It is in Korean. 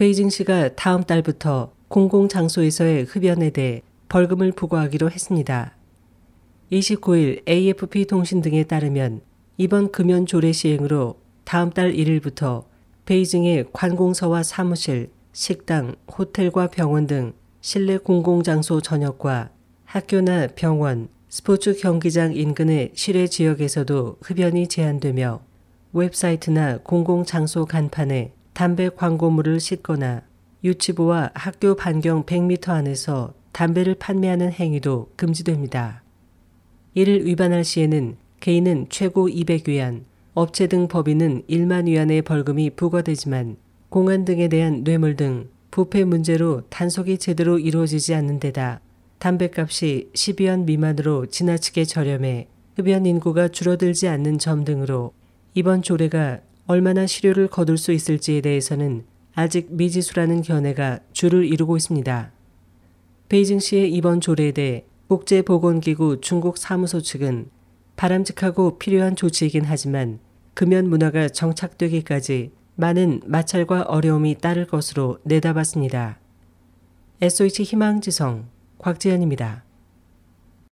베이징시가 다음 달부터 공공장소에서의 흡연에 대해 벌금을 부과하기로 했습니다. 29일 AFP 통신 등에 따르면 이번 금연 조례 시행으로 다음 달 1일부터 베이징의 관공서와 사무실, 식당, 호텔과 병원 등 실내 공공장소 전역과 학교나 병원, 스포츠 경기장 인근의 실외 지역에서도 흡연이 제한되며 웹사이트나 공공장소 간판에 담배 광고물을 싣거나 유치부와 학교 반경 100m 안에서 담배를 판매하는 행위도 금지됩니다. 이를 위반할 시에는 개인은 최고 200위안, 업체 등 법인은 1만 위안의 벌금이 부과되지만 공안 등에 대한 뇌물 등 부패 문제로 단속이 제대로 이루어지지 않는 데다 담배값이 12원 미만으로 지나치게 저렴해 흡연 인구가 줄어들지 않는 점 등으로 이번 조례가 얼마나 실효를 거둘 수 있을지에 대해서는 아직 미지수라는 견해가 주를 이루고 있습니다. 베이징시의 이번 조례에 대해 국제보건기구 중국 사무소 측은 바람직하고 필요한 조치이긴 하지만 금연 문화가 정착되기까지 많은 마찰과 어려움이 따를 것으로 내다봤습니다. SOH 희망지성 곽지연입니다.